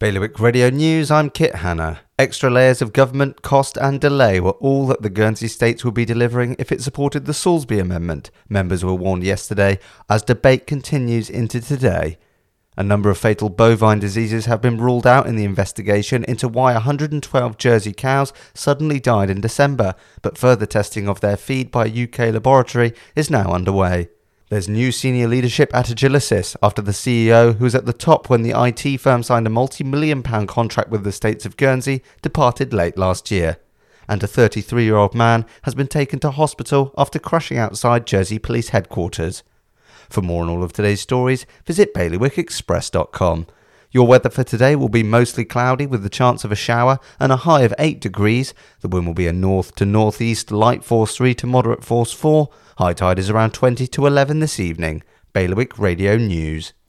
Bailiwick Radio News, I'm Kit Hanna. Extra layers of government, cost, and delay were all that the Guernsey states would be delivering if it supported the Salisbury Amendment, members were warned yesterday, as debate continues into today. A number of fatal bovine diseases have been ruled out in the investigation into why 112 Jersey cows suddenly died in December, but further testing of their feed by a UK laboratory is now underway. There's new senior leadership at Agilisys after the CEO, who was at the top when the IT firm signed a multi million pound contract with the States of Guernsey, departed late last year. And a 33 year old man has been taken to hospital after crashing outside Jersey Police headquarters. For more on all of today's stories, visit bailiwickexpress.com. Your weather for today will be mostly cloudy with the chance of a shower and a high of 8 degrees. The wind will be a north to northeast light force 3 to moderate force 4. High tide is around 20 to 11 this evening. Bailiwick Radio News.